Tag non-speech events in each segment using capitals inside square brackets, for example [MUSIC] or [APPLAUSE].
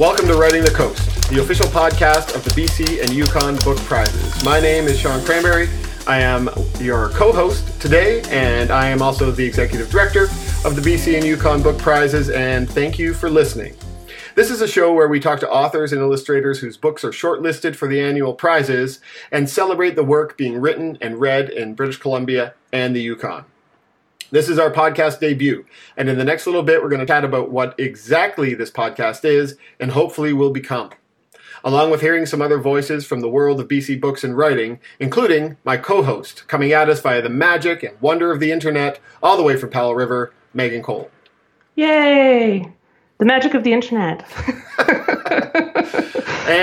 Welcome to Writing the Coast, the official podcast of the BC and Yukon Book Prizes. My name is Sean Cranbury. I am your co host today, and I am also the executive director of the BC and Yukon Book Prizes, and thank you for listening. This is a show where we talk to authors and illustrators whose books are shortlisted for the annual prizes and celebrate the work being written and read in British Columbia and the Yukon. This is our podcast debut, and in the next little bit, we're going to chat about what exactly this podcast is and hopefully will become. Along with hearing some other voices from the world of BC books and writing, including my co host, coming at us via the magic and wonder of the internet, all the way from Powell River, Megan Cole. Yay! The magic of the internet. [LAUGHS]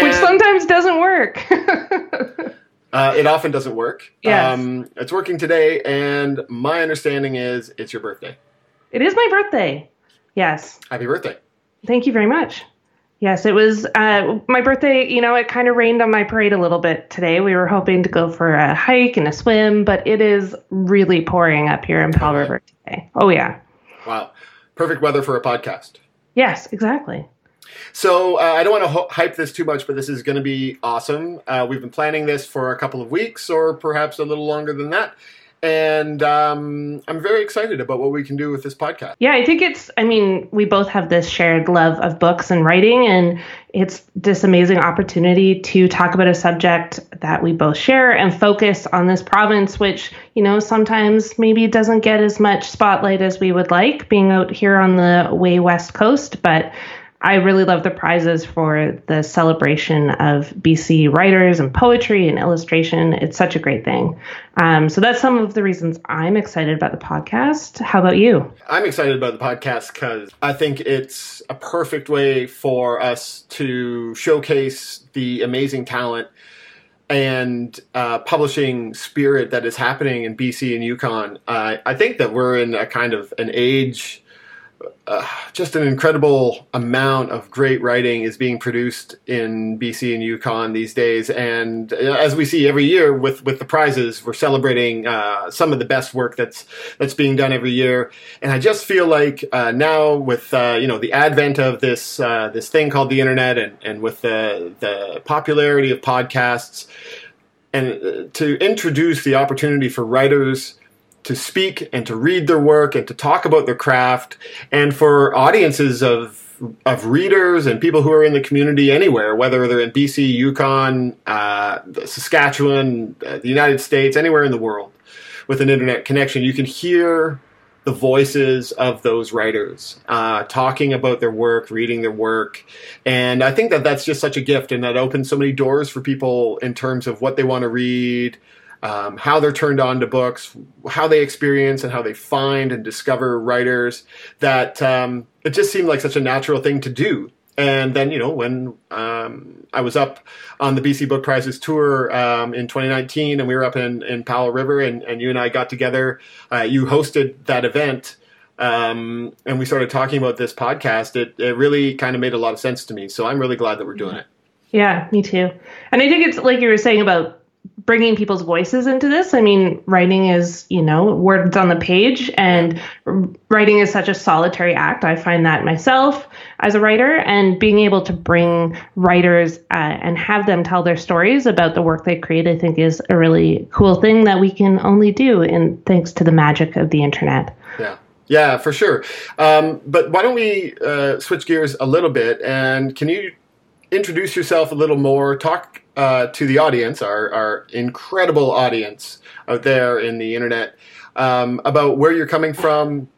Which sometimes doesn't work. [LAUGHS] Uh, it often doesn't work. Yes. Um, it's working today, and my understanding is it's your birthday. It is my birthday. Yes. Happy birthday. Thank you very much. Yes, it was uh, my birthday. You know, it kind of rained on my parade a little bit today. We were hoping to go for a hike and a swim, but it is really pouring up here in Powell River today. Oh, yeah. Wow. Perfect weather for a podcast. Yes, exactly. So uh, I don't want to ho- hype this too much, but this is going to be awesome. Uh, we've been planning this for a couple of weeks, or perhaps a little longer than that. And um, I'm very excited about what we can do with this podcast. Yeah, I think it's, I mean, we both have this shared love of books and writing, and it's this amazing opportunity to talk about a subject that we both share and focus on this province, which, you know, sometimes maybe doesn't get as much spotlight as we would like being out here on the way west coast. But I really love the prizes for the celebration of BC writers and poetry and illustration. It's such a great thing. Um, so that's some of the reasons I'm excited about the podcast. How about you? I'm excited about the podcast because I think it's a perfect way for us to showcase the amazing talent and uh, publishing spirit that is happening in BC and Yukon. Uh, I think that we're in a kind of an age uh, just an incredible amount of great writing is being produced in BC and Yukon these days. And uh, as we see every year with, with the prizes, we're celebrating uh, some of the best work that's that's being done every year. And I just feel like uh, now with uh, you know the advent of this uh, this thing called the internet, and, and with the the popularity of podcasts, and to introduce the opportunity for writers to speak and to read their work and to talk about their craft and for audiences of of readers and people who are in the community anywhere, whether they're in BC, Yukon, uh, Saskatchewan, uh, the United States, anywhere in the world with an internet connection, you can hear the voices of those writers uh, talking about their work, reading their work. And I think that that's just such a gift and that opens so many doors for people in terms of what they want to read, um, how they're turned on to books, how they experience and how they find and discover writers, that um, it just seemed like such a natural thing to do. And then, you know, when um, I was up on the BC Book Prizes tour um, in 2019 and we were up in, in Powell River and, and you and I got together, uh, you hosted that event. Um, and we started talking about this podcast, it, it really kind of made a lot of sense to me. So I'm really glad that we're doing it. Yeah, me too. And I think it's like you were saying about bringing people's voices into this. I mean, writing is, you know, words on the page, and writing is such a solitary act. I find that myself as a writer, and being able to bring writers uh, and have them tell their stories about the work they create, I think, is a really cool thing that we can only do, and thanks to the magic of the internet. Yeah. Yeah, for sure. Um, but why don't we uh, switch gears a little bit? And can you introduce yourself a little more? Talk uh, to the audience, our, our incredible audience out there in the internet, um, about where you're coming from.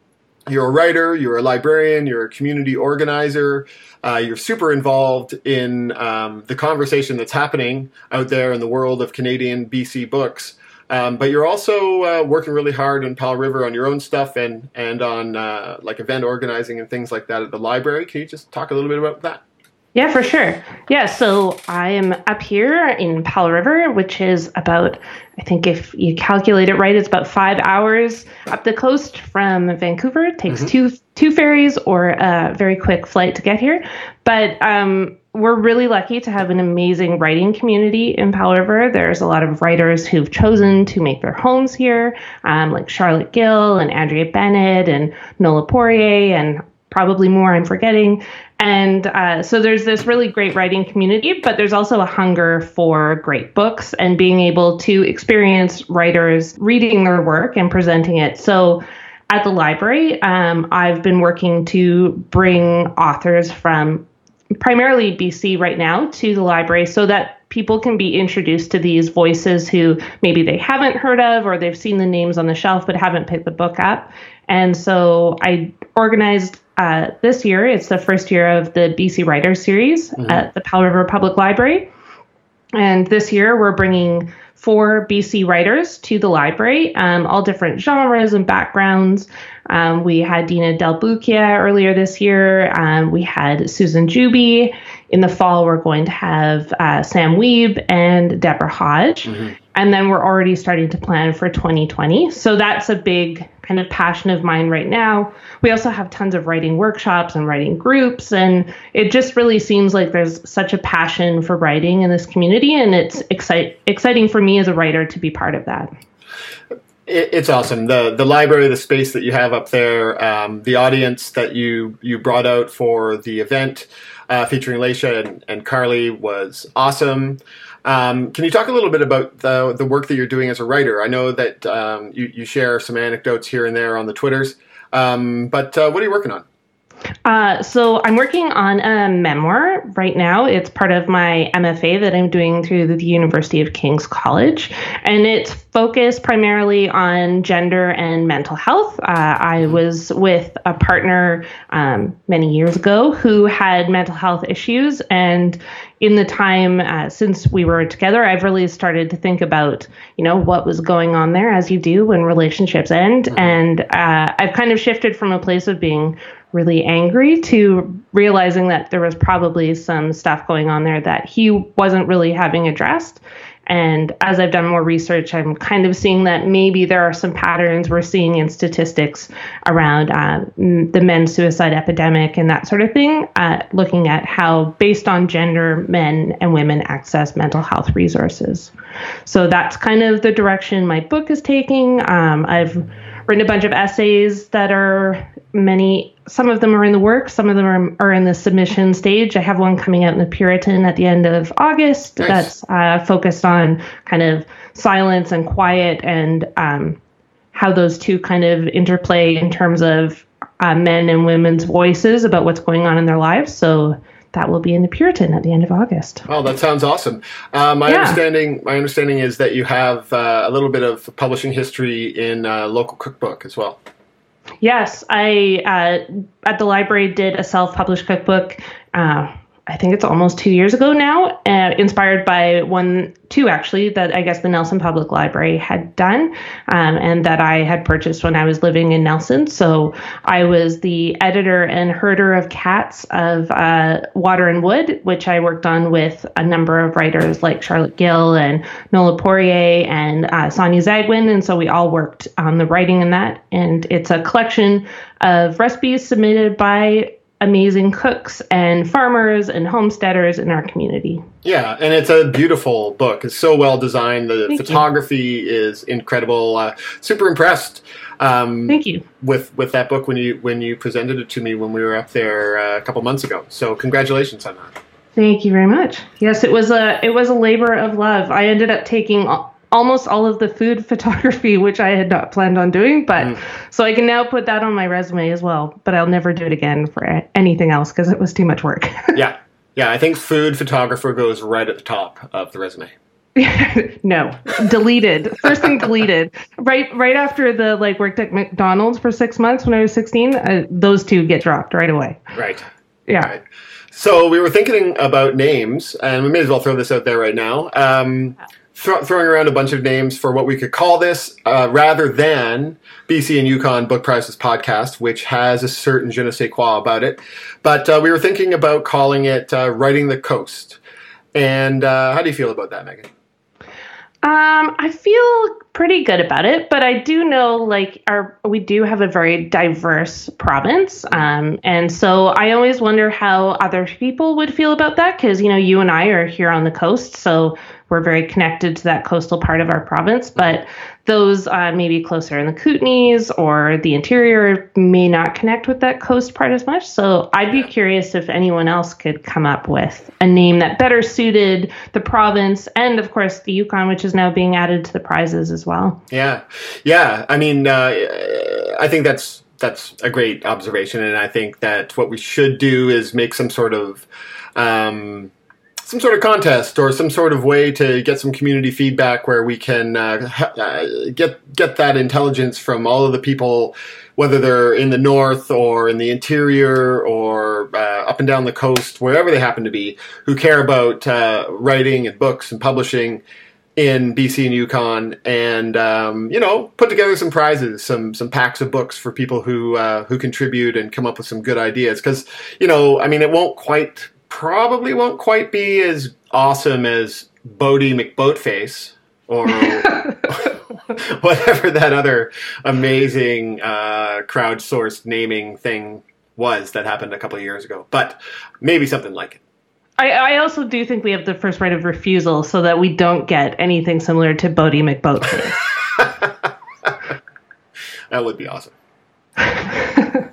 You're a writer, you're a librarian, you're a community organizer, uh, you're super involved in um, the conversation that's happening out there in the world of Canadian BC books. Um, but you're also uh, working really hard in Powell River on your own stuff and and on uh, like event organizing and things like that at the library. Can you just talk a little bit about that? Yeah, for sure. Yeah, so I am up here in Powell River, which is about, I think if you calculate it right, it's about five hours up the coast from Vancouver. It takes mm-hmm. two two ferries or a very quick flight to get here. But um, we're really lucky to have an amazing writing community in Powell River. There's a lot of writers who've chosen to make their homes here, um, like Charlotte Gill and Andrea Bennett and Nola Poirier and probably more I'm forgetting. And uh, so there's this really great writing community, but there's also a hunger for great books and being able to experience writers reading their work and presenting it. So at the library, um, I've been working to bring authors from primarily BC right now to the library so that people can be introduced to these voices who maybe they haven't heard of or they've seen the names on the shelf but haven't picked the book up. And so I organized uh, this year, it's the first year of the BC Writers Series mm-hmm. at the Powell River Public Library. And this year we're bringing four BC writers to the library, um, all different genres and backgrounds. Um, we had Dina Del Bucchia earlier this year. Um, we had Susan Juby. In the fall, we're going to have uh, Sam Wiebe and Deborah Hodge. Mm-hmm. And then we're already starting to plan for 2020. So that's a big kind of passion of mine right now. We also have tons of writing workshops and writing groups. And it just really seems like there's such a passion for writing in this community. And it's excite- exciting for me as a writer to be part of that it's awesome. The the library, the space that you have up there, um, the audience that you you brought out for the event uh, featuring Leisha and, and, Carly was awesome. Um, can you talk a little bit about the the work that you're doing as a writer? I know that um, you you share some anecdotes here and there on the twitters, um, but uh, what are you working on? Uh, so I'm working on a memoir right now. It's part of my MFA that I'm doing through the University of King's College, and it's focused primarily on gender and mental health. Uh, I was with a partner um, many years ago who had mental health issues, and in the time uh, since we were together, I've really started to think about, you know, what was going on there, as you do when relationships end, mm-hmm. and uh, I've kind of shifted from a place of being really angry to realizing that there was probably some stuff going on there that he wasn't really having addressed. And as I've done more research, I'm kind of seeing that maybe there are some patterns we're seeing in statistics around uh, the men's suicide epidemic and that sort of thing, uh, looking at how, based on gender, men and women access mental health resources. So that's kind of the direction my book is taking. Um, I've written a bunch of essays that are many some of them are in the works some of them are, are in the submission stage i have one coming out in the puritan at the end of august nice. that's uh, focused on kind of silence and quiet and um, how those two kind of interplay in terms of uh, men and women's voices about what's going on in their lives so that will be in the Puritan at the end of August. Oh, that sounds awesome. Uh, my yeah. understanding, my understanding is that you have uh, a little bit of publishing history in uh, local cookbook as well. Yes, I uh, at the library did a self-published cookbook. Uh, I think it's almost two years ago now, uh, inspired by one, two actually, that I guess the Nelson Public Library had done um, and that I had purchased when I was living in Nelson. So I was the editor and herder of cats of uh, Water and Wood, which I worked on with a number of writers like Charlotte Gill and Nola Poirier and uh, Sonia Zagwin. And so we all worked on the writing in that. And it's a collection of recipes submitted by amazing cooks and farmers and homesteaders in our community. Yeah, and it's a beautiful book. It's so well designed. The Thank photography you. is incredible. Uh, super impressed. Um, Thank you with with that book when you when you presented it to me when we were up there uh, a couple months ago. So congratulations on that. Thank you very much. Yes, it was a it was a labor of love. I ended up taking almost all of the food [LAUGHS] photography, which I had not planned on doing. But mm. so I can now put that on my resume as well. But I'll never do it again for anything else because it was too much work. [LAUGHS] yeah. Yeah. I think food photographer goes right at the top of the resume. [LAUGHS] no, deleted. First thing deleted. Right, right after the like worked at McDonald's for six months when I was sixteen. Uh, those two get dropped right away. Right. Yeah. Right. So we were thinking about names, and we may as well throw this out there right now. Um, th- throwing around a bunch of names for what we could call this, uh, rather than BC and Yukon Book Prizes podcast, which has a certain je ne sais quoi about it. But uh, we were thinking about calling it uh, Writing the Coast. And uh, how do you feel about that, Megan? Um, I feel pretty good about it, but I do know like our we do have a very diverse province, um, and so I always wonder how other people would feel about that because you know you and I are here on the coast, so we're very connected to that coastal part of our province, but those uh, maybe closer in the Kootenays or the interior may not connect with that coast part as much. So I'd be curious if anyone else could come up with a name that better suited the province and, of course, the Yukon, which is now being added to the prizes as well. Yeah, yeah. I mean, uh, I think that's that's a great observation, and I think that what we should do is make some sort of um, some sort of contest or some sort of way to get some community feedback where we can uh, uh, get get that intelligence from all of the people, whether they're in the north or in the interior or uh, up and down the coast, wherever they happen to be, who care about uh, writing and books and publishing in BC and Yukon, and um, you know, put together some prizes, some some packs of books for people who uh, who contribute and come up with some good ideas. Because you know, I mean, it won't quite probably won't quite be as awesome as Boaty McBoatface or [LAUGHS] whatever that other amazing uh, crowdsourced naming thing was that happened a couple of years ago. But maybe something like it. I, I also do think we have the first right of refusal so that we don't get anything similar to Boaty McBoatface. [LAUGHS] that would be awesome. [LAUGHS]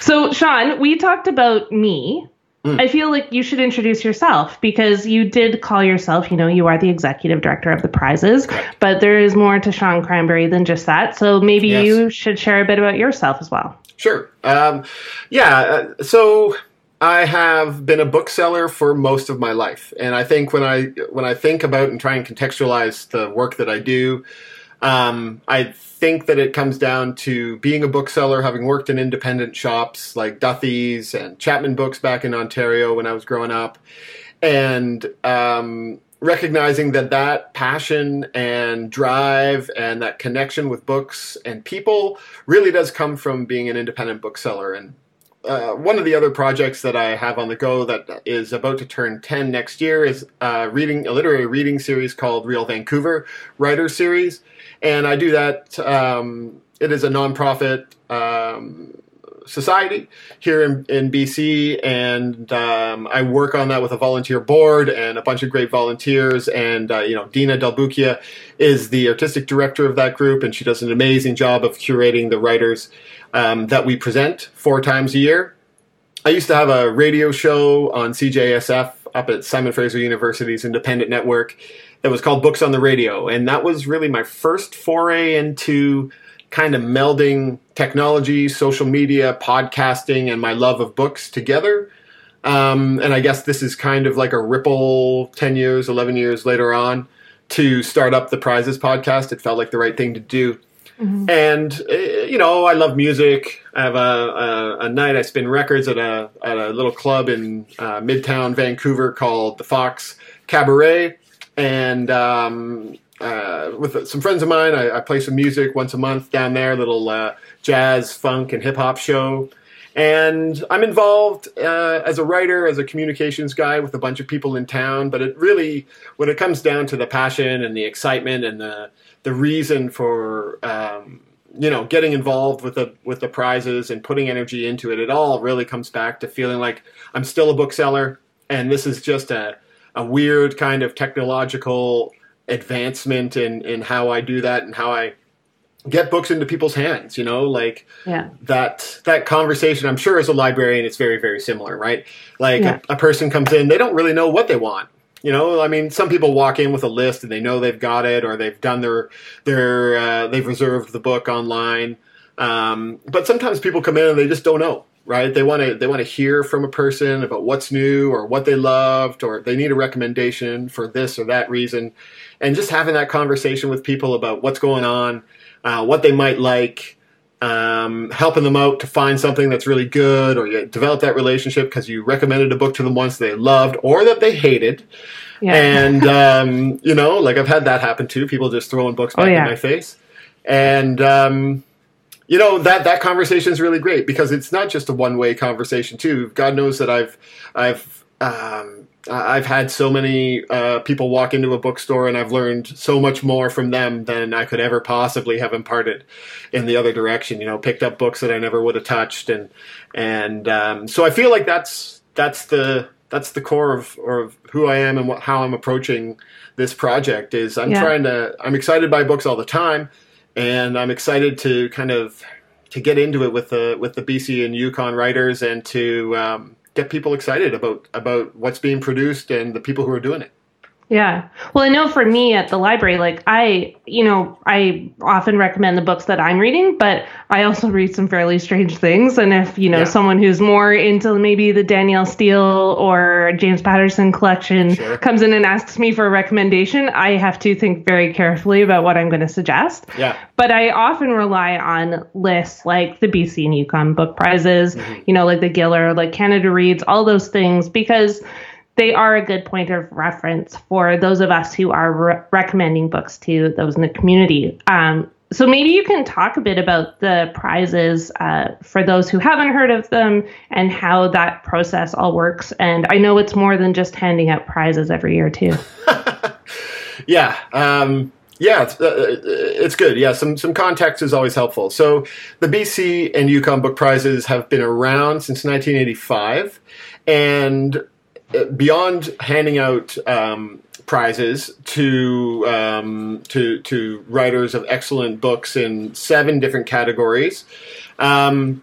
so, Sean, we talked about me Mm. I feel like you should introduce yourself because you did call yourself, you know, you are the executive director of the prizes, Correct. but there is more to Sean Cranbury than just that. So maybe yes. you should share a bit about yourself as well. Sure. Um, yeah. Uh, so I have been a bookseller for most of my life, and I think when I when I think about and try and contextualize the work that I do, um, I think that it comes down to being a bookseller, having worked in independent shops like Duthie's and Chapman Books back in Ontario when I was growing up, and um, recognizing that that passion and drive and that connection with books and people really does come from being an independent bookseller. And uh, one of the other projects that I have on the go that is about to turn 10 next year is uh, reading a literary reading series called Real Vancouver Writer Series and I do that. Um, it is a nonprofit um, society here in, in BC, and um, I work on that with a volunteer board and a bunch of great volunteers. And uh, you know, Dina Del Bucchia is the artistic director of that group, and she does an amazing job of curating the writers um, that we present four times a year. I used to have a radio show on CJSF up at Simon Fraser University's independent network that was called Books on the Radio. And that was really my first foray into kind of melding technology, social media, podcasting, and my love of books together. Um, and I guess this is kind of like a ripple 10 years, 11 years later on to start up the Prizes podcast. It felt like the right thing to do. Mm-hmm. And uh, you know, I love music. I have a, a, a, night I spin records at a at a little club in uh, Midtown Vancouver called the Fox Cabaret, and um, uh, with some friends of mine, I, I, play some music once a month down there—a little uh, jazz, funk, and hip hop show. And I'm involved uh, as a writer, as a communications guy with a bunch of people in town. But it really, when it comes down to the passion and the excitement and the the reason for um, you know getting involved with the with the prizes and putting energy into it, it all really comes back to feeling like I'm still a bookseller, and this is just a a weird kind of technological advancement in in how I do that and how I get books into people's hands you know like yeah. that that conversation i'm sure as a librarian it's very very similar right like yeah. a, a, person comes in they don't really know what they want you know i mean some people walk in with a list and they know they've got it or they've done their their uh, they've reserved the book online um, but sometimes people come in and they just don't know right? They want to they want to hear from a person about what's new or what they loved or they need a recommendation for this or that reason, and just having that conversation with people about what's going on, uh, what they might like. Um, helping them out to find something that's really good, or you develop that relationship because you recommended a book to them once they loved or that they hated. Yeah. And um, you know, like I've had that happen too. People just throwing books oh, back oh, yeah. in my face, and um, you know that that conversation is really great because it's not just a one way conversation too. God knows that I've I've um, I've had so many uh, people walk into a bookstore, and I've learned so much more from them than I could ever possibly have imparted in the other direction. You know, picked up books that I never would have touched, and and um, so I feel like that's that's the that's the core of or of who I am and what, how I'm approaching this project. Is I'm yeah. trying to I'm excited by books all the time, and I'm excited to kind of to get into it with the with the BC and Yukon writers and to um, get people excited about about what's being produced and the people who are doing it. Yeah. Well, I know for me at the library, like I, you know, I often recommend the books that I'm reading, but I also read some fairly strange things. And if, you know, yeah. someone who's more into maybe the Danielle Steel or James Patterson collection sure. comes in and asks me for a recommendation, I have to think very carefully about what I'm going to suggest. Yeah. But I often rely on lists like the BC and Yukon book prizes, mm-hmm. you know, like the Giller, like Canada Reads, all those things, because they are a good point of reference for those of us who are re- recommending books to those in the community. Um, so maybe you can talk a bit about the prizes uh, for those who haven't heard of them and how that process all works. And I know it's more than just handing out prizes every year too. [LAUGHS] yeah. Um, yeah, it's, uh, it's good. Yeah, some some context is always helpful. So the BC and Yukon Book Prizes have been around since 1985, and beyond handing out um, prizes to um, to to writers of excellent books in seven different categories. Um,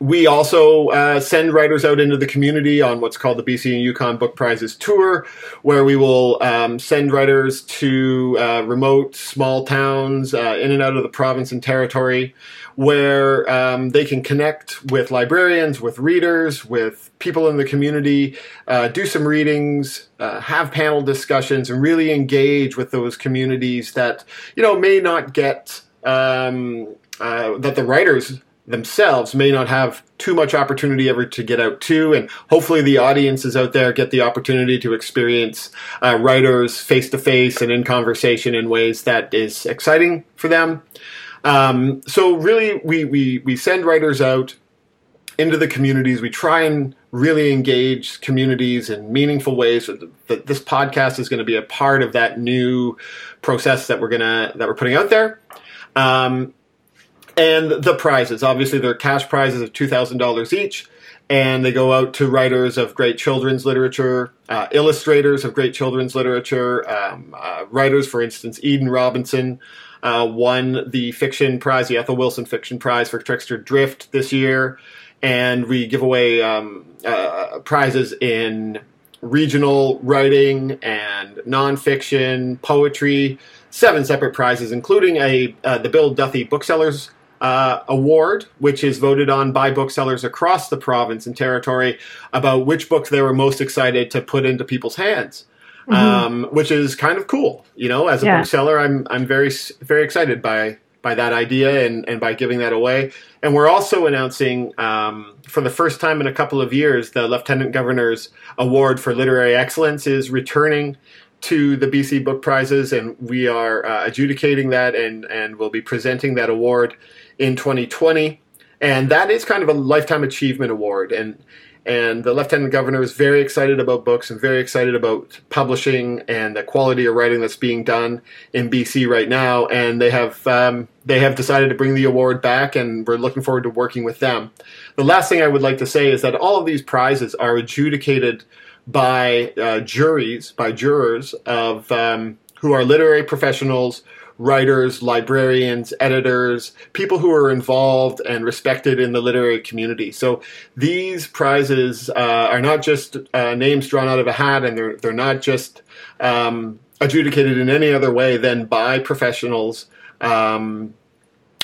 we also uh, send writers out into the community on what's called the BC and Yukon Book Prizes Tour, where we will um, send writers to uh, remote small towns uh, in and out of the province and territory, where um, they can connect with librarians, with readers, with people in the community, uh, do some readings, uh, have panel discussions, and really engage with those communities that you know may not get um, uh, that the writers themselves may not have too much opportunity ever to get out to and hopefully the audiences out there get the opportunity to experience uh, writers face to face and in conversation in ways that is exciting for them. Um, so really we, we we send writers out into the communities. We try and really engage communities in meaningful ways that this podcast is going to be a part of that new process that we're gonna that we're putting out there. Um, and the prizes. Obviously, they're cash prizes of $2,000 each, and they go out to writers of great children's literature, uh, illustrators of great children's literature, um, uh, writers, for instance, Eden Robinson. Uh, won the fiction prize, the Ethel Wilson Fiction Prize for Trickster Drift this year, and we give away um, uh, prizes in regional writing and nonfiction, poetry, seven separate prizes, including a uh, the Bill Duthie Booksellers uh, award, which is voted on by booksellers across the province and territory about which books they were most excited to put into people's hands. Mm-hmm. Um, which is kind of cool, you know. As a yeah. bookseller, I'm I'm very very excited by by that idea and, and by giving that away. And we're also announcing um, for the first time in a couple of years the Lieutenant Governor's Award for Literary Excellence is returning to the BC Book Prizes, and we are uh, adjudicating that and and we'll be presenting that award in 2020, and that is kind of a lifetime achievement award. And and the lieutenant governor is very excited about books and very excited about publishing and the quality of writing that's being done in BC right now. And they have um, they have decided to bring the award back, and we're looking forward to working with them. The last thing I would like to say is that all of these prizes are adjudicated by uh, juries, by jurors of um, who are literary professionals writers, librarians, editors, people who are involved and respected in the literary community. So these prizes uh, are not just uh, names drawn out of a hat, and they're they're not just um, adjudicated in any other way than by professionals. Um,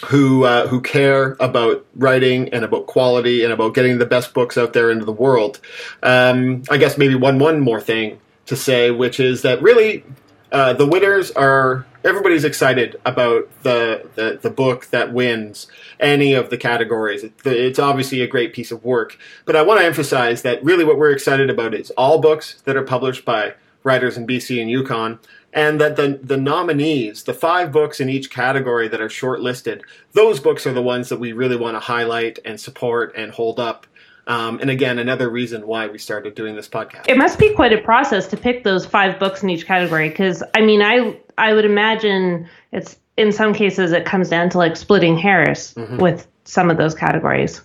who uh, who care about writing and about quality and about getting the best books out there into the world. Um, I guess maybe one one more thing to say, which is that really uh, the winners are everybody's excited about the, the, the book that wins any of the categories. it's obviously a great piece of work, but I want to emphasize that really what we're excited about is all books that are published by writers in BC and Yukon, and that the the nominees, the five books in each category that are shortlisted, those books are the ones that we really want to highlight and support and hold up Um, and again, another reason why we started doing this podcast. It must be quite a process to pick those five books in each category, because I mean, I I would imagine it's in some cases it comes down to like splitting hairs mm-hmm. with some of those categories.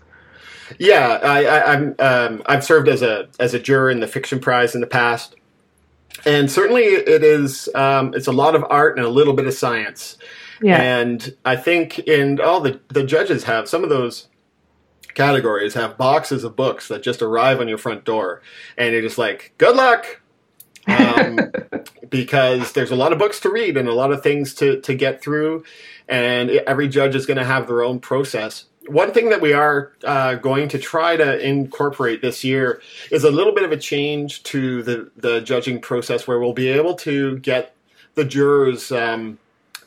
Yeah, I, I, am um, I've served as a as a juror in the fiction prize in the past, and certainly it is um, it's a lot of art and a little bit of science. Yeah. And I think in all the the judges have some of those categories have boxes of books that just arrive on your front door, and you're just like, good luck. Um, [LAUGHS] because there's a lot of books to read and a lot of things to, to get through, and every judge is going to have their own process. One thing that we are uh, going to try to incorporate this year is a little bit of a change to the, the judging process where we'll be able to get the jurors um,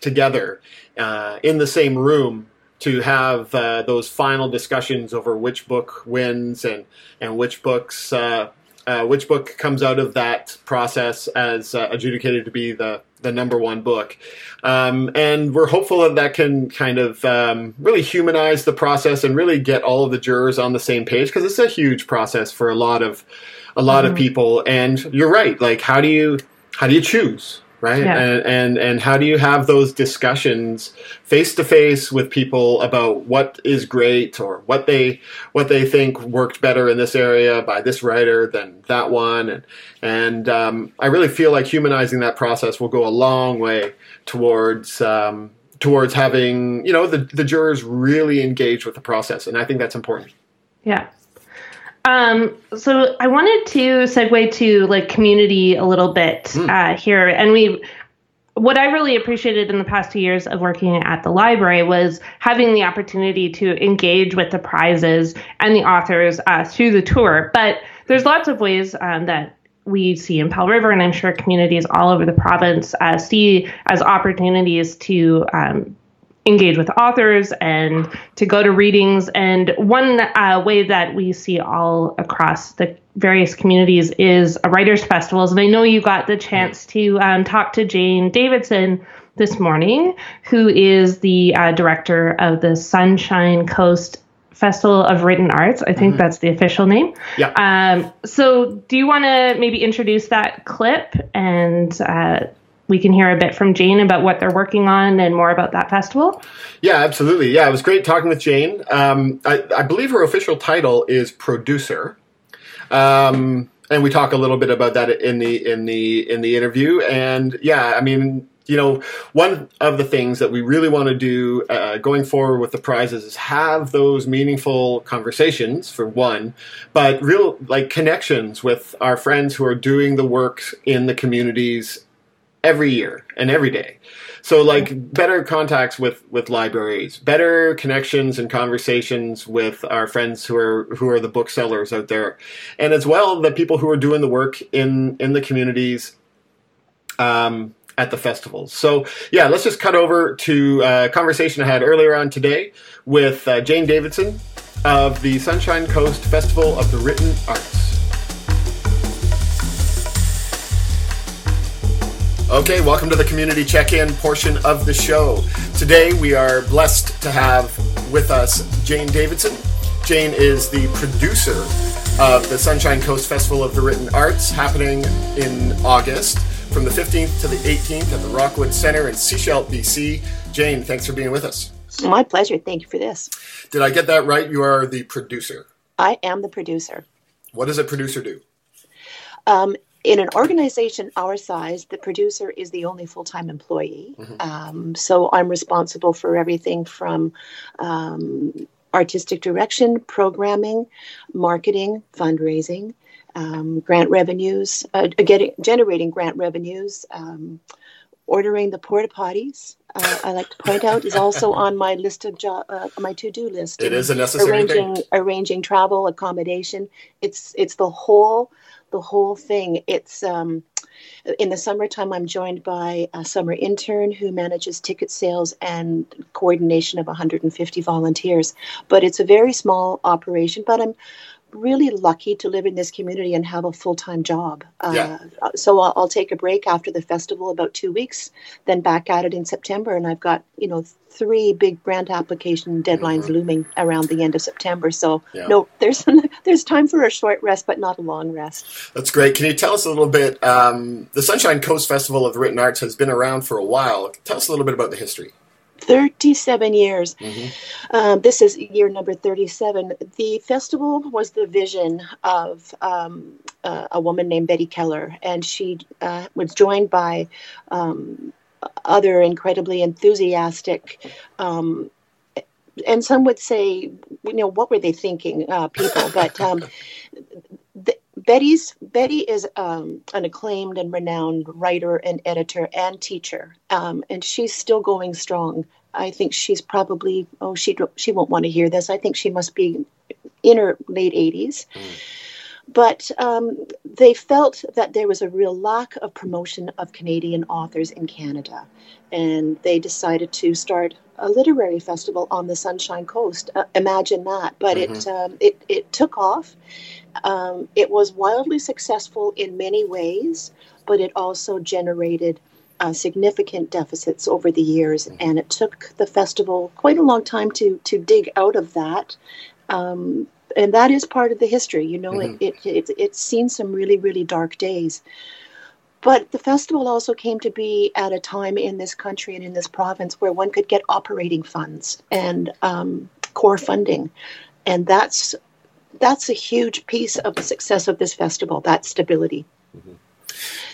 together uh, in the same room to have uh, those final discussions over which book wins and and which books uh, uh, which book comes out of that process as uh, adjudicated to be the the number one book, um, and we're hopeful that that can kind of um, really humanize the process and really get all of the jurors on the same page because it's a huge process for a lot of a lot mm-hmm. of people. And you're right, like how do you how do you choose? Right? Yeah. and, and and how do you have those discussions face to face with people about what is great or what they what they think worked better in this area by this writer than that one? And and um, I really feel like humanizing that process will go a long way towards um, towards having you know the the jurors really engage with the process. And I think that's important. Yeah um, so I wanted to segue to like community a little bit mm. uh, here, and we. What I really appreciated in the past two years of working at the library was having the opportunity to engage with the prizes and the authors uh, through the tour. But there's lots of ways um, that we see in Powell River, and I'm sure communities all over the province uh, see as opportunities to um, engage with authors and to go to readings. And one uh, way that we see all across the various communities is writers' festivals. And I know you got the chance to um, talk to Jane Davidson this morning, who is the uh, director of the Sunshine Coast Festival of Written Arts. I think mm-hmm. that's the official name. Yeah. Um, so, do you want to maybe introduce that clip and uh, we can hear a bit from Jane about what they're working on and more about that festival? Yeah, absolutely. Yeah, it was great talking with Jane. Um, I, I, believe her official title is producer. Um, and we talk a little bit about that in the in the in the interview. And yeah, I mean, you know, one of the things that we really want to do uh, going forward with the prizes is have those meaningful conversations for one, but real like connections with our friends who are doing the work in the communities every year and every day. So like better contacts with with libraries, better connections and conversations with our friends who are who are the booksellers out there, and as well the people who are doing the work in in the communities. Um, at the festivals. So yeah, let's just cut over to a conversation I had earlier on today with uh, Jane Davidson of the Sunshine Coast Festival of the Written Arts. Okay, welcome to the community check in portion of the show. Today we are blessed to have with us Jane Davidson. Jane is the producer of the Sunshine Coast Festival of the Written Arts happening in August from the 15th to the 18th at the Rockwood Center in Sechelt, BC. Jane, thanks for being with us. My pleasure. Thank you for this. Did I get that right? You are the producer. I am the producer. What does a producer do? Um, in an organization our size, the producer is the only full time employee. Mm-hmm. Um, so I'm responsible for everything from um, artistic direction, programming, marketing, fundraising, um, grant revenues, uh, getting, generating grant revenues, um, ordering the porta potties. Uh, I like to point out is also [LAUGHS] on my list of jo- uh, my to do list. It is a necessary arranging, thing. Arranging travel, accommodation. It's it's the whole the whole thing. It's um, in the summertime. I'm joined by a summer intern who manages ticket sales and coordination of 150 volunteers. But it's a very small operation. But I'm really lucky to live in this community and have a full time job. Yeah. Uh, so I'll, I'll, take a break after the festival, about two weeks, then back at it in September, and I've got you know three big grant application deadlines mm-hmm. looming around the end of September. So yeah. no, there's [LAUGHS] there's time for a short rest, but not a long rest. That's great. Can you tell us a little bit? Um, the Sunshine Coast Festival of the Written Arts has been around for a while. Tell us a little bit about the history. 37 years. Mm-hmm. Um, this is year number 37. The festival was the vision of um, uh, a woman named Betty Keller, and she uh, was joined by um, other incredibly enthusiastic. Um, and some would say, you know, what were they thinking, uh, people? But um, Betty's Betty is um, an acclaimed and renowned writer and editor and teacher, um, and she's still going strong. I think she's probably oh she she won't want to hear this. I think she must be in her late eighties. Mm. But um, they felt that there was a real lack of promotion of Canadian authors in Canada, and they decided to start a literary festival on the Sunshine Coast. Uh, imagine that! But mm-hmm. it um, it it took off, um, it was wildly successful in many ways, but it also generated uh, significant deficits over the years, mm-hmm. and it took the festival quite a long time to to dig out of that. Um, and that is part of the history, you know. Mm-hmm. It, it, it it's seen some really really dark days. But the festival also came to be at a time in this country and in this province where one could get operating funds and um, core funding, and that's that's a huge piece of the success of this festival, that stability. Mm-hmm.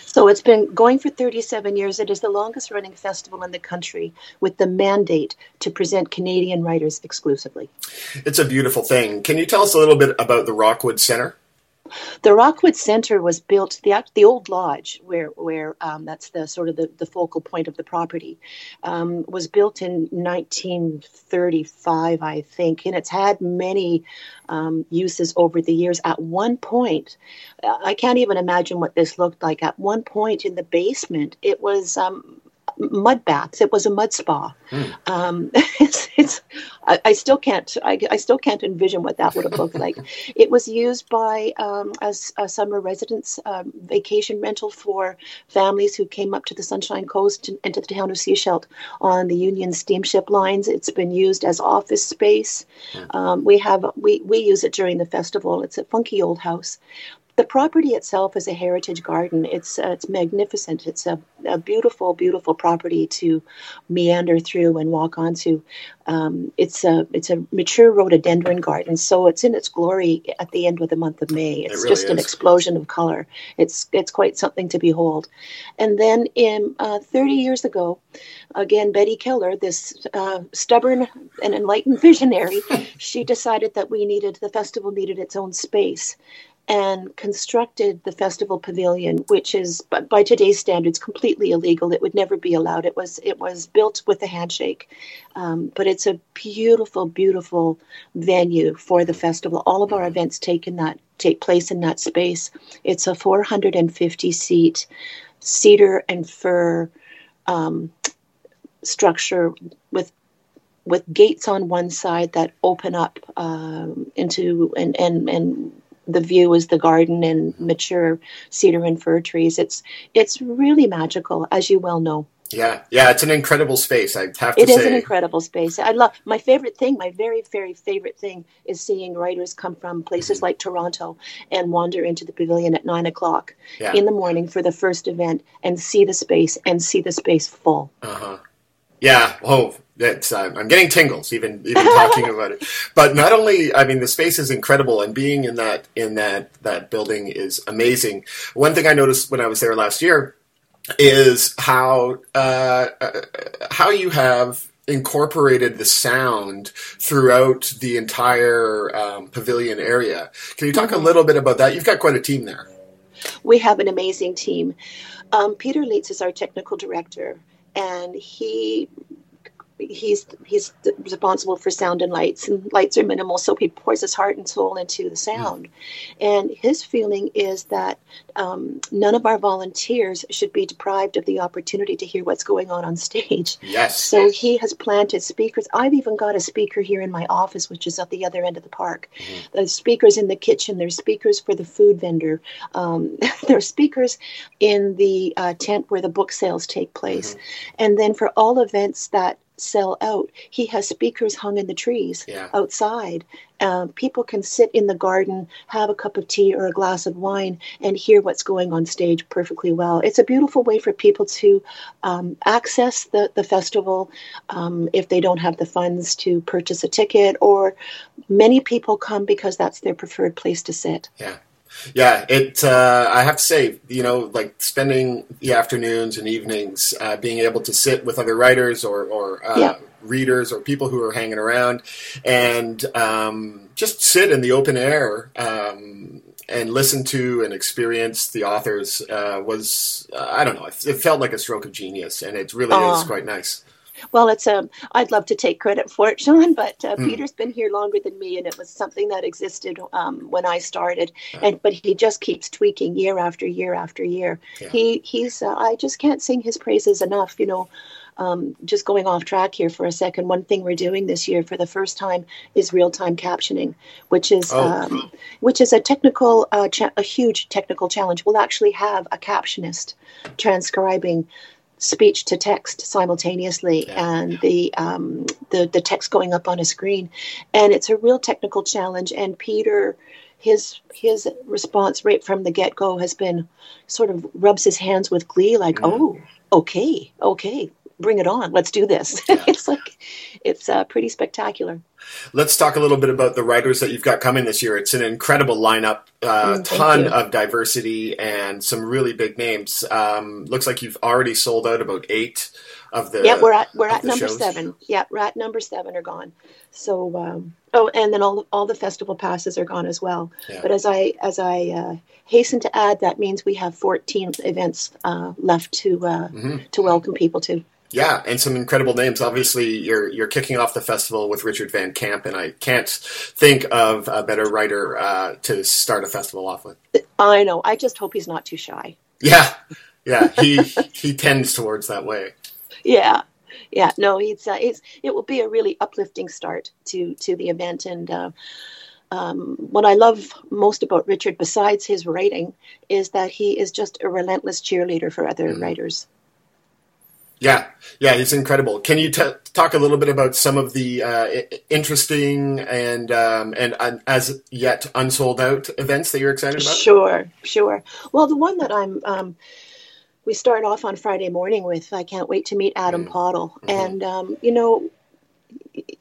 So it's been going for 37 years. It is the longest running festival in the country with the mandate to present Canadian writers exclusively. It's a beautiful thing. Can you tell us a little bit about the Rockwood Center? The Rockwood Center was built the the old lodge where where um, that's the sort of the, the focal point of the property um, was built in 1935, I think, and it's had many um, uses over the years. At one point, I can't even imagine what this looked like. At one point in the basement, it was um, mud baths. It was a mud spa. Mm. Um, [LAUGHS] it's, it's I, I, still can't I, I, still can't envision what that would have looked like. [LAUGHS] it was used by um, as a summer residence um, vacation rental for families who came up to the Sunshine Coast and, to the town of Sechelt on the Union steamship lines. It's been used as office space. Mm. we have we we use it during the festival. It's a funky old house. The property itself is a heritage garden. It's uh, it's magnificent. It's a, a, beautiful, beautiful property to meander through and walk onto. Um, it's a it's a mature rhododendron garden, so it's in its glory at the end of the month of May. It's it really just is. an explosion of color. It's it's quite something to behold. And then in uh, 30 years ago, again Betty Keller, this uh, stubborn and enlightened [LAUGHS] visionary, she decided that we needed the festival needed its own space and constructed the festival pavilion, which is by today's standards completely illegal. It would never be allowed. It was it was built with a handshake, um, but it's a beautiful, beautiful venue for the festival. All of our events take in that take place in that space. It's a 450 seat cedar and fir um, structure with with gates on one side that open up um, into and and and the view is the garden and mature cedar and fir trees. It's it's really magical, as you well know. Yeah, yeah, it's an incredible space. I have to it say, it is an incredible space. I love my favorite thing. My very, very favorite thing is seeing writers come from places mm-hmm. like Toronto and wander into the pavilion at nine o'clock yeah. in the morning for the first event and see the space and see the space full. Uh huh. Yeah. Oh, that's uh, I'm getting tingles even even talking [LAUGHS] about it. But not only, I mean, the space is incredible, and being in that in that that building is amazing. One thing I noticed when I was there last year is how uh, uh, how you have incorporated the sound throughout the entire um, pavilion area. Can you talk a little bit about that? You've got quite a team there. We have an amazing team. Um, Peter Leitz is our technical director, and he he's he's responsible for sound and lights, and lights are minimal, so he pours his heart and soul into the sound. And his feeling is that um, none of our volunteers should be deprived of the opportunity to hear what's going on on stage. Yes. So he has planted speakers. I've even got a speaker here in my office, which is at the other end of the park. Mm-hmm. There's speakers in the kitchen. There's speakers for the food vendor. Um, [LAUGHS] there's speakers in the uh, tent where the book sales take place, mm-hmm. and then for all events that sell out. He has speakers hung in the trees yeah. outside. Um, people can sit in the garden, have a cup of tea or a glass of wine, and hear what's going on stage perfectly well. It's a beautiful way for people to um, access the, the festival um, if they don't have the funds to purchase a ticket, or many people come because that's their preferred place to sit. Yeah. Yeah, it. Uh, I have to say, you know, like spending the afternoons and evenings, uh, being able to sit with other writers or, or uh, yeah. readers or people who are hanging around, and um, just sit in the open air um, and listen to and experience the authors uh, was, uh, I don't know, it, felt like a stroke of genius, and it really is quite nice. Well, it's um, I'd love to take credit for it, Sean, but uh, mm. Peter's been here longer than me, and it was something that existed um, when I started. And but he just keeps tweaking year after year after year. Yeah. He he's uh, I just can't sing his praises enough. You know, um, just going off track here for a second. One thing we're doing this year for the first time is real time captioning, which is oh. um, which is a technical, uh, cha- a huge technical challenge. We'll actually have a captionist transcribing speech to text simultaneously yeah. and the, um, the the text going up on a screen and it's a real technical challenge and peter his his response right from the get-go has been sort of rubs his hands with glee like mm. oh okay okay bring it on let's do this [LAUGHS] yeah. it's like it's uh, pretty spectacular Let's talk a little bit about the writers that you've got coming this year. It's an incredible lineup, a uh, mm, ton you. of diversity, and some really big names. Um, looks like you've already sold out about eight of the. Yeah, we're at we're at number shows. seven. Yeah, we're at number seven are gone. So um, oh, and then all all the festival passes are gone as well. Yeah. But as I as I uh, hasten to add, that means we have fourteen events uh, left to uh, mm-hmm. to welcome people to. Yeah, and some incredible names. Obviously, you're you're kicking off the festival with Richard Van Camp, and I can't think of a better writer uh, to start a festival off with. I know. I just hope he's not too shy. Yeah, yeah. He he tends towards that way. Yeah, yeah. No, it's uh, it's it will be a really uplifting start to to the event, and uh, um, what I love most about Richard, besides his writing, is that he is just a relentless cheerleader for other mm. writers. Yeah, yeah, he's incredible. Can you t- talk a little bit about some of the uh, interesting and um, and uh, as yet unsold out events that you're excited about? Sure, sure. Well, the one that I'm um, we start off on Friday morning with I can't wait to meet Adam mm. Pottle, mm-hmm. and um, you know,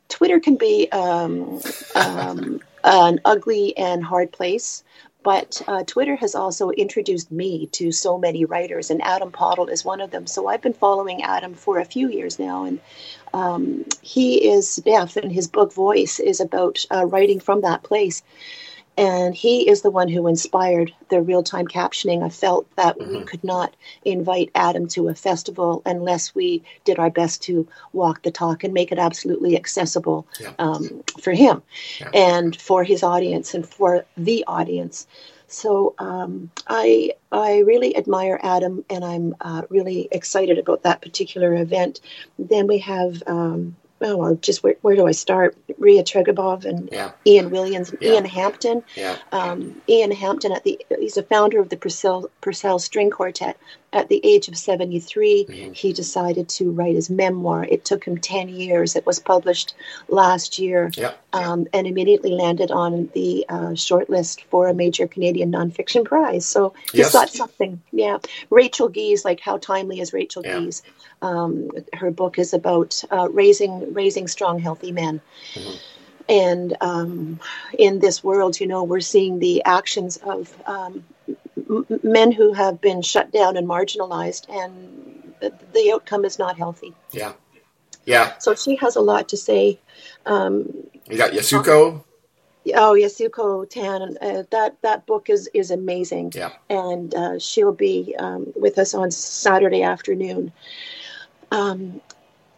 Twitter can be um, um, an ugly and hard place. But uh, Twitter has also introduced me to so many writers, and Adam Pottle is one of them. So I've been following Adam for a few years now, and um, he is deaf, and his book Voice is about uh, writing from that place and he is the one who inspired the real-time captioning. I felt that mm-hmm. we could not invite Adam to a festival unless we did our best to walk the talk and make it absolutely accessible yeah. um, for him yeah. and for his audience and for the audience. So um, I I really admire Adam, and I'm uh, really excited about that particular event. Then we have um, oh, well, just where, where do I start? Rhea Tregebov and yeah. Ian Williams and yeah. Ian Hampton. Yeah. Um, Ian Hampton at the he's a founder of the Purcell, Purcell String Quartet. At the age of 73, mm-hmm. he decided to write his memoir. It took him 10 years. It was published last year yeah. um, and immediately landed on the uh, shortlist for a major Canadian nonfiction prize. So he's yes. got something. Yeah. Rachel Giese, like how timely is Rachel yeah. Giese? Um, her book is about uh, raising raising strong, healthy men. Mm-hmm. And um, in this world, you know, we're seeing the actions of um, men who have been shut down and marginalized, and the outcome is not healthy. Yeah, yeah. So she has a lot to say. Um, you got Yasuko. Oh, Yasuko Thanh. Uh, that that book is is amazing. Yeah. And uh, she'll be um, with us on Saturday afternoon. Um,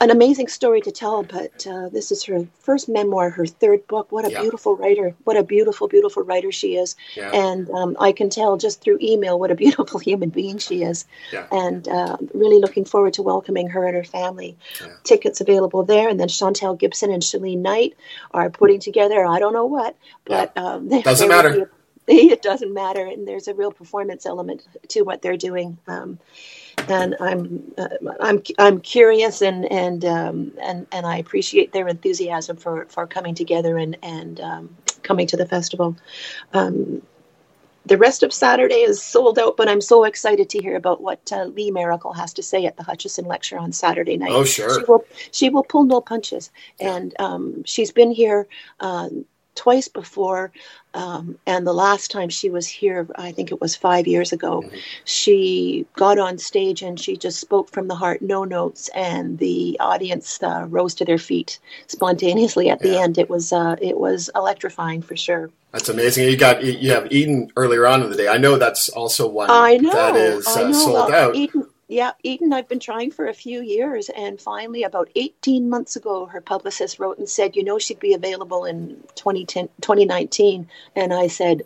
an amazing story to tell, but uh, this is her first memoir, her third book. What a Yeah. beautiful writer! What a beautiful, beautiful writer she is. Yeah. And um, I can tell just through email what a [LAUGHS] beautiful human being she is. Yeah. And uh, really looking forward to welcoming her and her family. Tickets available there. And then Chantal Gibson and Shalene Knight are putting together, I don't know what, but um, [LAUGHS] Doesn't matter. a- [LAUGHS] it doesn't matter. And there's a real performance element to what they're doing. Um, and I'm uh, I'm I'm curious and and um, and and I appreciate their enthusiasm for for coming together and and um, coming to the festival. Um, the rest of Saturday is sold out, but I'm so excited to hear about what uh, Lee Maracle has to say at the Hutchison lecture on Saturday night. Oh, sure. She will she will pull no punches, Yeah. and um, she's been here. Um, Twice before, um, and the last time she was here, I think it was five years ago, Mhm. she got on stage and she just spoke from the heart, no notes, and the audience uh, rose to their feet spontaneously at the Yeah. end. It was uh, it was electrifying for sure. That's amazing. You got you have Eden earlier on in the day. I know that's also one I know that is I uh, know. sold out. Eden, yeah, Eden. I've been trying for a few years, and finally, about 18 months ago, her publicist wrote and said, "You know, she'd be available in 2010, 2019." And I said,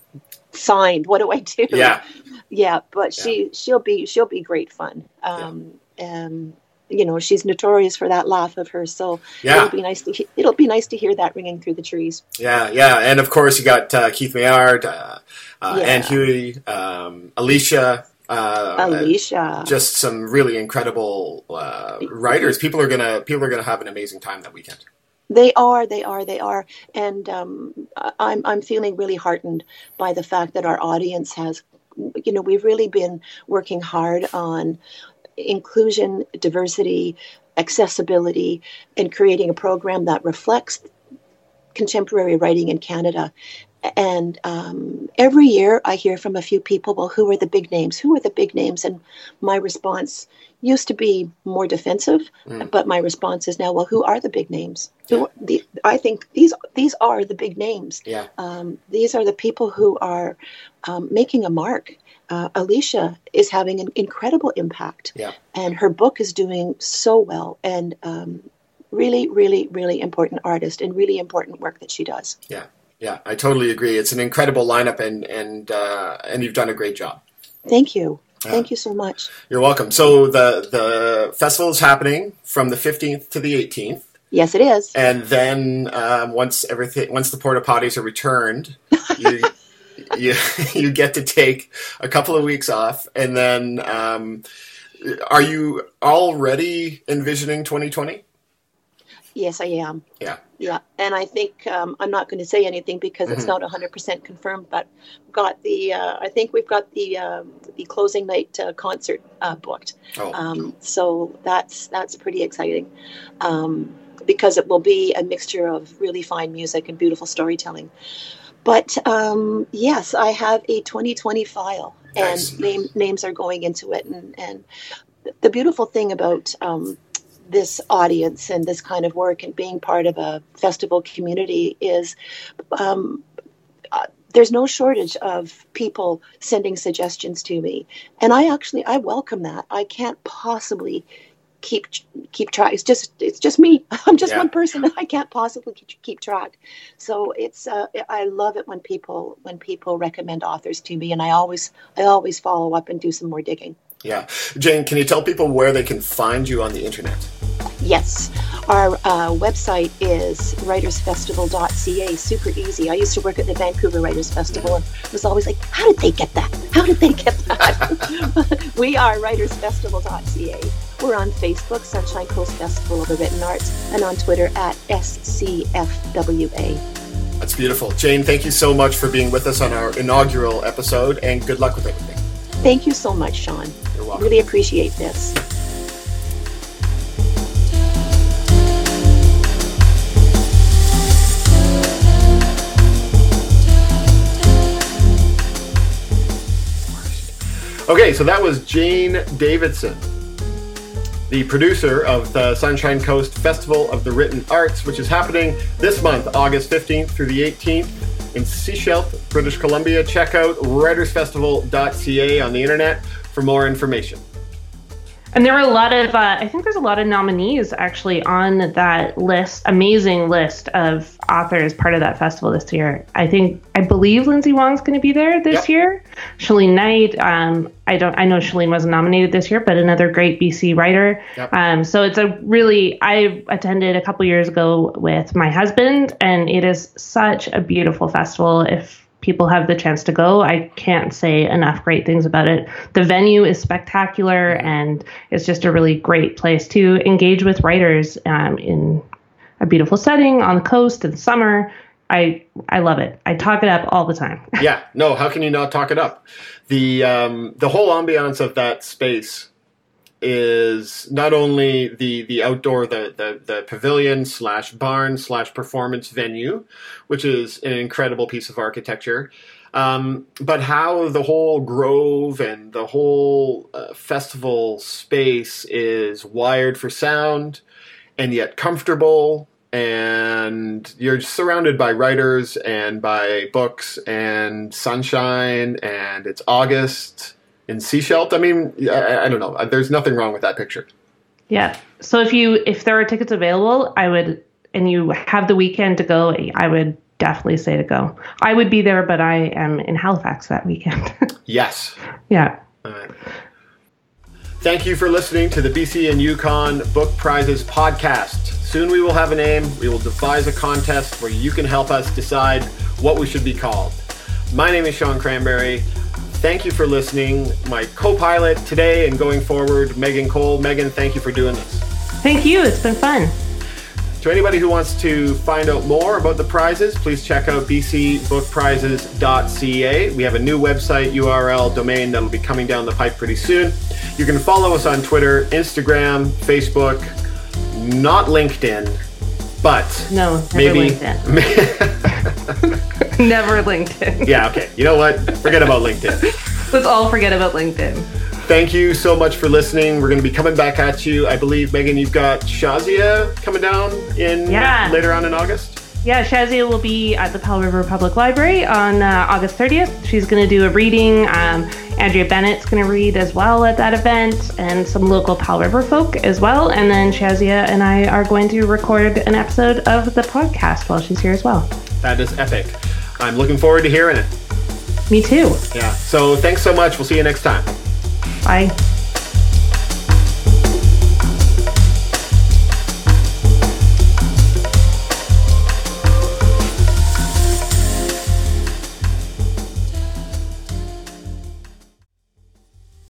"Signed. What do I do?" Yeah, [LAUGHS] yeah but she she'll be she'll be great fun um um you know she's notorious for that laugh of hers so yeah, it'll be nice to he- it'll be nice to hear that ringing through the trees yeah, yeah. And of course, you got uh, Keith Maillard, uh, uh, Yeah. Ann Hui, um, Alicia. Uh, alicia just some really incredible uh, writers. People are gonna people are gonna have an amazing time that weekend. they are they are they are and um i'm i'm feeling really heartened by the fact that our audience has you know we've really been working hard on inclusion diversity accessibility and creating a program that reflects contemporary writing in Canada. And um, every year I hear from a few people, well, who are the big names? Who are the big names? And my response used to be more defensive, Mm. but my response is now, well, who are the big names? Who, the, I think these these are the big names. Yeah, Um, these are the people who are um, making a mark. Uh, Alicia is having an incredible impact, Yeah. and her book is doing so well. And um, really, really, really important artist and really important work that she does. yeah, yeah. I totally agree. It's an incredible lineup, and and uh, and you've done a great job. Thank you. Yeah. Thank you so much. You're welcome. So the the festival is happening from the 15th to the 18th. Yes, it is. and then um, once everything once the porta potties are returned you [LAUGHS] you you get to take a couple of weeks off and then um, are you already envisioning 2020 Yes, I am. Yeah. Yeah. And I think um, I'm not going to say anything because it's Mhm. not 100% confirmed, but got the, uh, I think we've got the, um, the closing night uh, concert uh, booked. oh Um, so that's, that's pretty exciting um, because it will be a mixture of really fine music and beautiful storytelling. But um, yes, I have a 2020 file Nice. and name, names are going into it. And, and the beautiful thing about um, this audience and this kind of work and being part of a festival community is um, uh, there's no shortage of people sending suggestions to me. And i actually i welcome that. I can't possibly keep keep track. It's just it's just me. [LAUGHS] I'm just Yeah. one person. [LAUGHS] I can't possibly keep, keep track. So it's uh, i love it when people when people recommend authors to me. And i always i always follow up and do some more digging yeah jane can you tell people where they can find you on the internet Yes, our uh, website is writersfestival.ca. Super easy. I used to work at the Vancouver Writers Festival and was always like, how did they get that? How did they get that? [LAUGHS] we are writersfestival.ca. We're on Facebook, Sunshine Coast Festival of the Written Arts, and on Twitter at SCFWA. that's beautiful jane thank you so much for being with us on our inaugural episode and good luck with everything Thank you so much, Sean. Really appreciate this. Okay, so that was Jane Davidson, the producer of the Sunshine Coast Festival of the Written Arts, which is happening this month, August 15th through the 18th in Sechelt, British Columbia. Check out writersfestival.ca on the internet for more information. And there were a lot of, uh, I think there's a lot of nominees actually on that list, amazing list of authors part of that festival this year. I think, I believe Lindsay Wong's going to be there this yep. year. Shalene Knight, um, I don't, I know Shalene wasn't nominated this year, but another great BC writer. Yep. Um, so it's a really, I attended a couple years ago with my husband, and it is such a beautiful festival. If people have the chance to go, I can't say enough great things about it. The venue is spectacular and it's just a really great place to engage with writers um, in a beautiful setting on the coast in the summer. I I love it. I talk it up all the time. [LAUGHS] yeah, no, how can you not talk it up? The um, the whole ambiance of that space is not only the the outdoor the the, the pavilion slash barn slash performance venue, which is an incredible piece of architecture, um, but how the whole grove and the whole uh, festival space is wired for sound and yet comfortable. And you're surrounded by writers and by books and sunshine and it's august in Sechelt. I mean, I, I, don't know. There's nothing wrong with that picture. Yeah. So if you if there are tickets available, I would, and you have the weekend to go, I would definitely say to go. I would be there, but I am in Halifax that weekend. [LAUGHS] yes. Yeah. Thank you for listening to the BC and Yukon Book Prizes podcast. Soon we will have a name. We will devise a contest where you can help us decide what we should be called. My name is Sean Cranbury. Thank you for listening. My co pilot today and going forward, Megan Cole. Megan, thank you for doing this. Thank you. It's been fun. To anybody who wants to find out more about the prizes, please check out bcbookprizes.ca. We have a new website URL domain that'll be coming down the pipe pretty soon. You can follow us on Twitter, Instagram, Facebook, not LinkedIn, but no, maybe LinkedIn. [LAUGHS] [LAUGHS] Never LinkedIn. yeah, okay. You know what? Forget about LinkedIn. [LAUGHS] Let's all forget about LinkedIn. Thank you so much for listening. We're going to be coming back at you. I believe, Megan, you've got Shazia coming down in yeah. later on in August. Yeah, Shazia will be at the Powell River Public Library on uh, August 30th. She's going to do a reading. Um, Andrea Bennett's going to read as well at that event, and some local Powell River folk as well. And then Shazia and I are going to record an episode of the podcast while she's here as well. That is epic. I'm looking forward to hearing it. Me too. Yeah. So thanks so much. We'll see you next time. Bye.